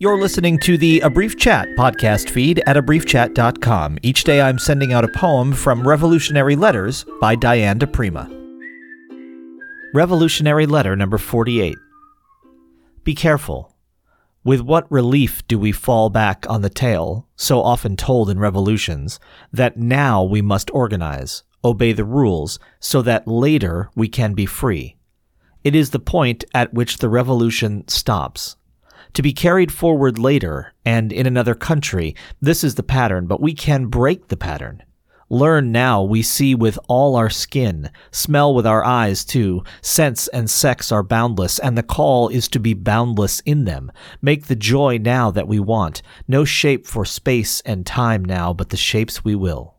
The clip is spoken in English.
You're listening to the A Brief Chat podcast feed at abriefchat.com. Each day I'm sending out a poem from Revolutionary Letters by Diane di Prima. Revolutionary Letter number 48. Be careful. With what relief do we fall back on the tale, so often told in revolutions, that now we must organize, obey the rules, so that later we can be free. It is the point at which the revolution stops. To be carried forward later and in another country, this is the pattern, but we can break the pattern. Learn now we see with all our skin, smell with our eyes too, sense and sex are boundless, and the call is to be boundless in them. Make the joy now that we want, no shape for space and time now, but the shapes we will.